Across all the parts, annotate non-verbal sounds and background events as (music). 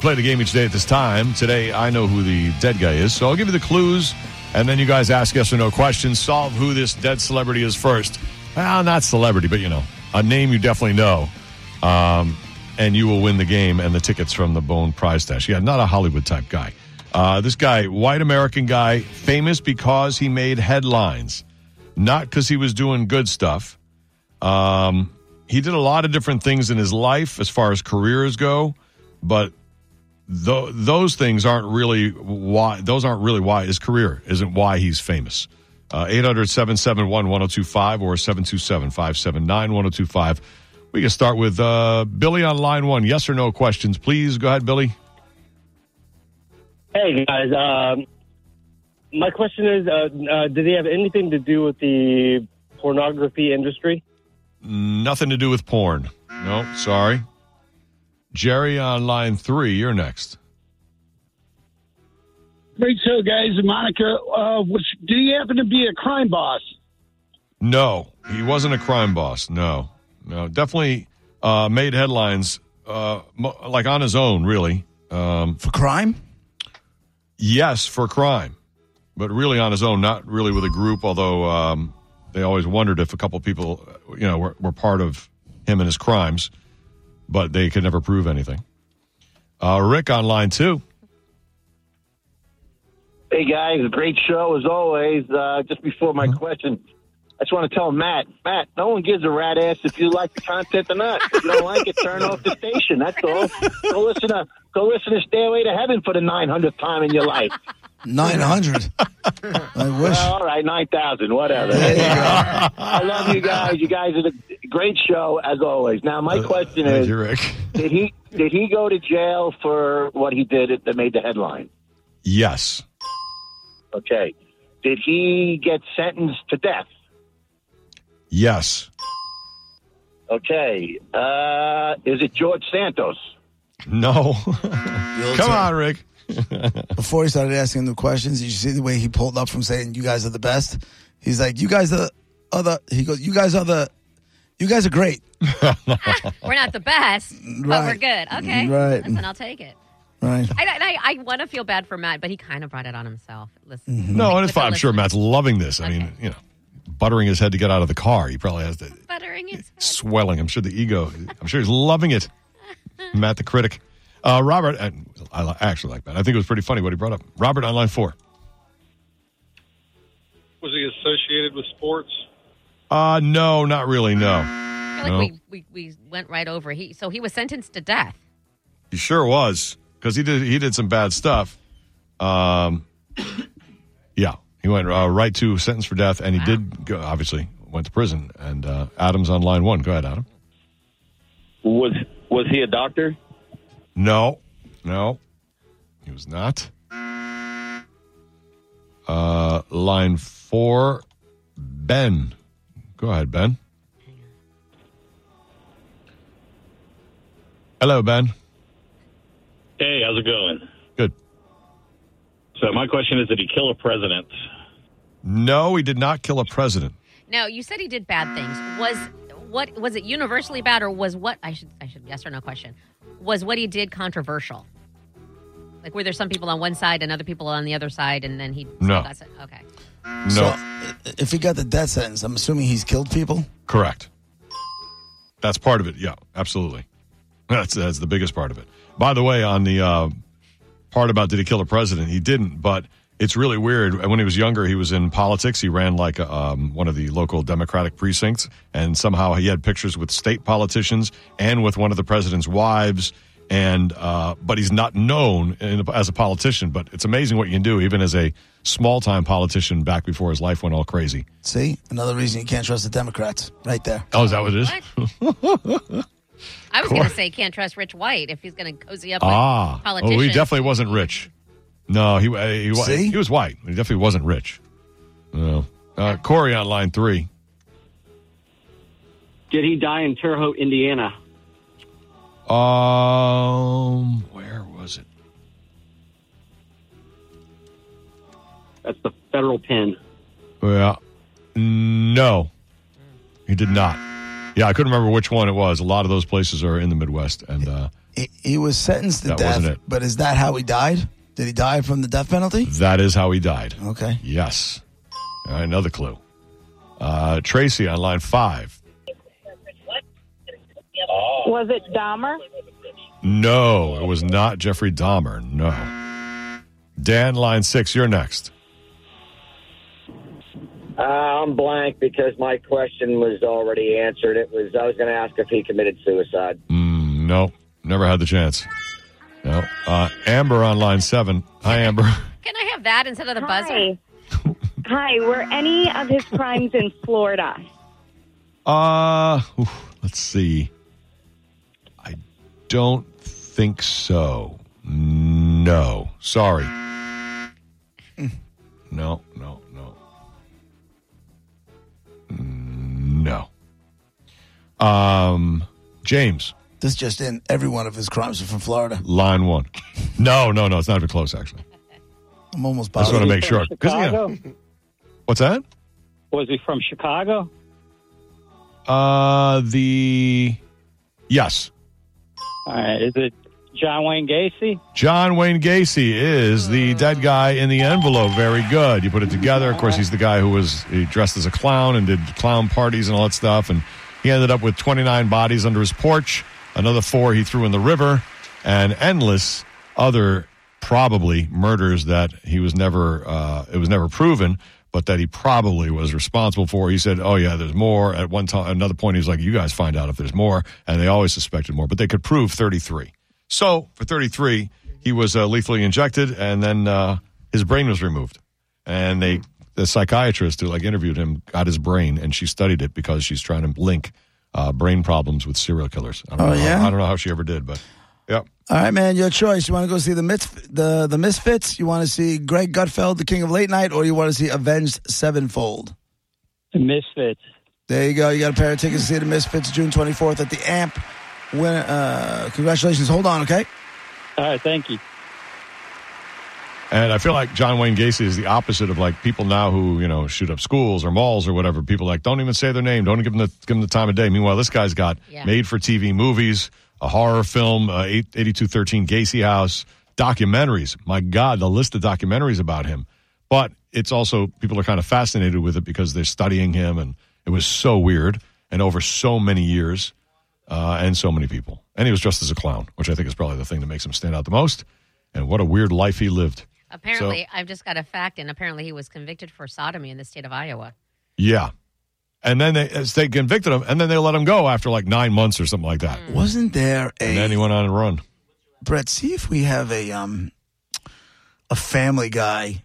Play the game each day at this time. Today, I know who the dead guy is, so I'll give you the clues, and then you guys ask yes or no questions. Solve who this dead celebrity is first. Well, not celebrity, but you know, a name you definitely know. Um, and you will win the game and the tickets from the Bone Prize Stash. Yeah, not a Hollywood type guy. Uh, this guy, white American guy, famous because he made headlines, not because he was doing good stuff. Um, he did a lot of different things in his life as far as careers go, but th- those things aren't really why. Those aren't really why his career isn't why he's famous. Uh, 800 771 1025 or 727 579 1025. We can start with uh, Billy on line one. Yes or no questions, please. Go ahead, Billy. Hey guys, um, my question is, uh, uh, did he have anything to do with the pornography industry? Nothing to do with porn. No, sorry. Jerry on line three. You're next. Great show, guys. Monica, uh, which, do you happen to be a crime boss? No, he wasn't a crime boss. No, no, definitely uh, made headlines uh, like on his own, really. Um, For crime? yes, for crime, but really on his own, not really with a group. Although um, they always wondered if a couple people, you know, were, were part of him and his crimes, but they could never prove anything. Uh, Rick on line two. Hey guys, great show as always. Uh, just before Mm-hmm. my question, I just want to tell Matt, Matt, no one gives a rat ass if you like the content or not. If you don't like it, turn off the station. That's all. Go listen to go listen to Stairway to Heaven for the nine hundredth time in your life. 900. I (laughs) wish. Well, all right, nine thousand, whatever. There you go. I love you guys. You guys are a great show as always. Now, my question Uh, Thank is, you, Rick. (laughs) did he did he go to jail for what he did that made the headline? Yes. Okay. Did he get sentenced to death? Yes. Okay. Uh, is it George Santos? No. (laughs) Come on, Rick. (laughs) Before he started asking the questions, did you see the way he pulled up from saying, you guys are the best? He's like, you guys are, the other." he goes, you guys are the, you guys are great. (laughs) We're not the best, but we're Right. good. Okay. Right. Listen, I'll take it. Right. I, I, I want to feel bad for Matt, but he kind of brought it on himself. Listen, No, and it's fine. I'm sure. Matt's loving this. I mean, you know, buttering his head to get out of the car. He probably has the buttering his head. swelling. I'm sure the ego. I'm sure he's loving it. (laughs) Matt, the critic. Uh, Robert, and I li- actually like that. I think it was pretty funny what he brought up. Robert on line four. Was he associated with sports? Uh, no, not really. No, I feel No. like we, we, we went right over. He so he was sentenced to death. he sure was because he did he did some bad stuff. Um, yeah, he went uh, right to sentence for death, and he did go, obviously went to prison. And uh, Adam's on line one. Go ahead, Adam. Was was he a doctor? No, no, he was not. Uh, line four, Ben. Go ahead, Ben. Hello, Ben. Hey, how's it going? Good. So my question is, did he kill a president? No, he did not kill a president. Now you said he did bad things. Was what was it universally bad, or was what I should I should yes or no question? Was what he did controversial? Like were there some people on one side and other people on the other side, and then he No. got sent? Okay. No, So if he got the death sentence, I'm assuming he's killed people? correct. That's part of it. Yeah, absolutely. That's that's the biggest part of it. By the way, on the uh, part about did he kill a president, he didn't. But it's really weird. When he was younger, he was in politics. He ran like um, one of the local Democratic precincts, and somehow he had pictures with state politicians and with one of the president's wives. And uh, but he's not known in, as a politician. But it's amazing what you can do, even as a small time politician back before his life went all crazy. See? Another reason you can't trust the Democrats. Right there. Oh, is that what it is? What? (laughs) I was going to say can't trust Rich White if he's going to cozy up Ah, with politicians. well, he definitely wasn't rich. No, he uh, he, See? he was white. He definitely wasn't rich. No. Uh, Corey on line three. Did he die in Terre Haute, Indiana? Um, where was it? That's the federal pen. Yeah. No, he did not. Yeah, I couldn't remember which one it was. A lot of those places are in the Midwest, and uh, He, he was sentenced to That death, wasn't it. but is that how he died? Did he die from the death penalty? that is how he died. Okay. Yes. All right, another clue. Uh, Tracy on line five. Was it Dahmer? No, it was not Jeffrey Dahmer. No. Dan, line six. You're next. Uh, I'm blank because my question was already answered. It was I was going to ask if he committed suicide. Mm, no, never had the chance. No. Uh, Amber on line seven. Hi, Amber. (laughs) Can I have that instead of the buzzer? Hi. Hi. Were any of his crimes in Florida? Uh, let's see. I don't think so. No. Sorry. No, no, no. No. Um, James, This just in. Every one of his crimes are from Florida. line one. No, no, no. It's not even close, actually. I'm almost I just want to make sure. 'Cause, you know- Chicago? what's that? Was he from Chicago? Uh, the yes, All right. Is it John Wayne Gacy? John Wayne Gacy is the dead guy in the envelope. Very good. You put it together. Of course, he's the guy who was he dressed as a clown and did clown parties and all that stuff. And he ended up with 29 bodies under his porch. Another four he threw in the river, and endless other probably murders that he was never uh, it was never proven. But that he probably was responsible for. He said, "Oh yeah, there's more." At one time, another point, he was like, "You guys find out if there's more," and they always suspected more, but they could prove 33. So for 33, he was uh, lethally injected, and then uh, his brain was removed. And they, the psychiatrist who like interviewed him, got his brain, and she studied it because she's trying to link uh, brain problems with serial killers. I don't Oh, know yeah? How, I don't know how she ever did, but. All right, man, your choice. You want to go see the Misf- the the Misfits? You want to see Greg Gutfeld, the King of Late Night, or you want to see Avenged Sevenfold? The Misfits. There you go. You got a pair of tickets to see the Misfits June 24th at the Amp. Win- uh, congratulations. Hold on, okay? All right. Thank you. And I feel like John Wayne Gacy is the opposite of like people now who you know shoot up schools or malls or whatever. People like don't even say their name, don't give them the give them the time of day. Meanwhile, this guy's got Yeah. made for TV movies, a horror film, uh, 8- 8213 Gacy House, documentaries. My God, the list of documentaries about him. But it's also people are kind of fascinated with it because they're studying him, and it was so weird and over so many years uh, and so many people. And he was dressed as a clown, which I think is probably the thing that makes him stand out the most. And what a weird life he lived. Apparently, I've just got a fact, and apparently he was convicted for sodomy in the state of Iowa. Yeah. And then they, they convicted him, and then they let him go after like nine months or something like that. Wasn't there a? And then he a went on and run. Brett? See if we have a um a Family Guy.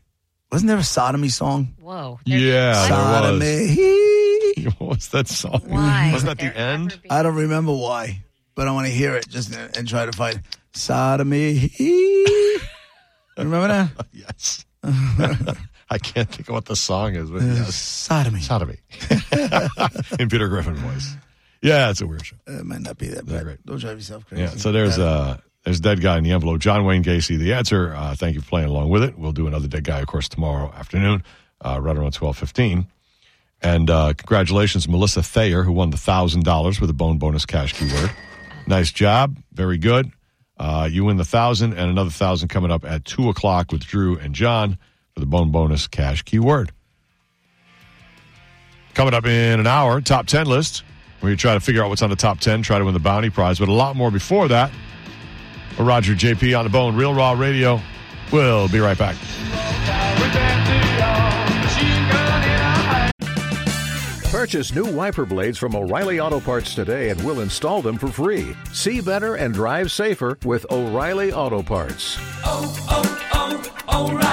Wasn't there a sodomy song? Whoa. Yeah, there was. Sodomy. (laughs) What was that song? Why? Wasn't that would the there end? ever be- I don't remember why, but I want to hear it just and try to find sodomy. (laughs) remember that? (laughs) Yes. I can't think of what the song is, but Uh, yes. Sodomy. Sodomy. (laughs) In Peter Griffin voice. Yeah, it's a weird show. Uh, It might not be that bad. great. Don't drive yourself crazy. Yeah, so there's uh there's dead guy in the envelope. John Wayne Gacy. The answer. Uh, thank you for playing along with it. We'll do another dead guy, of course, tomorrow afternoon, uh, right around twelve fifteen. And uh, congratulations, Melissa Thayer, who won the thousand dollars with a bone bonus cash keyword. Nice job, very good. Uh, you win the thousand and another thousand coming up at two o'clock with Drew and John for the bone bonus cash keyword. Coming up in an hour, top 10 list, where you try to figure out what's on the top 10, try to win the bounty prize, but a lot more before that. Roger JP on the bone, Real Raw Radio. We'll be right back. Purchase new wiper blades from O'Reilly Auto Parts today and we'll install them for free. See better and drive safer with O'Reilly Auto Parts. oh, oh, oh O'Reilly.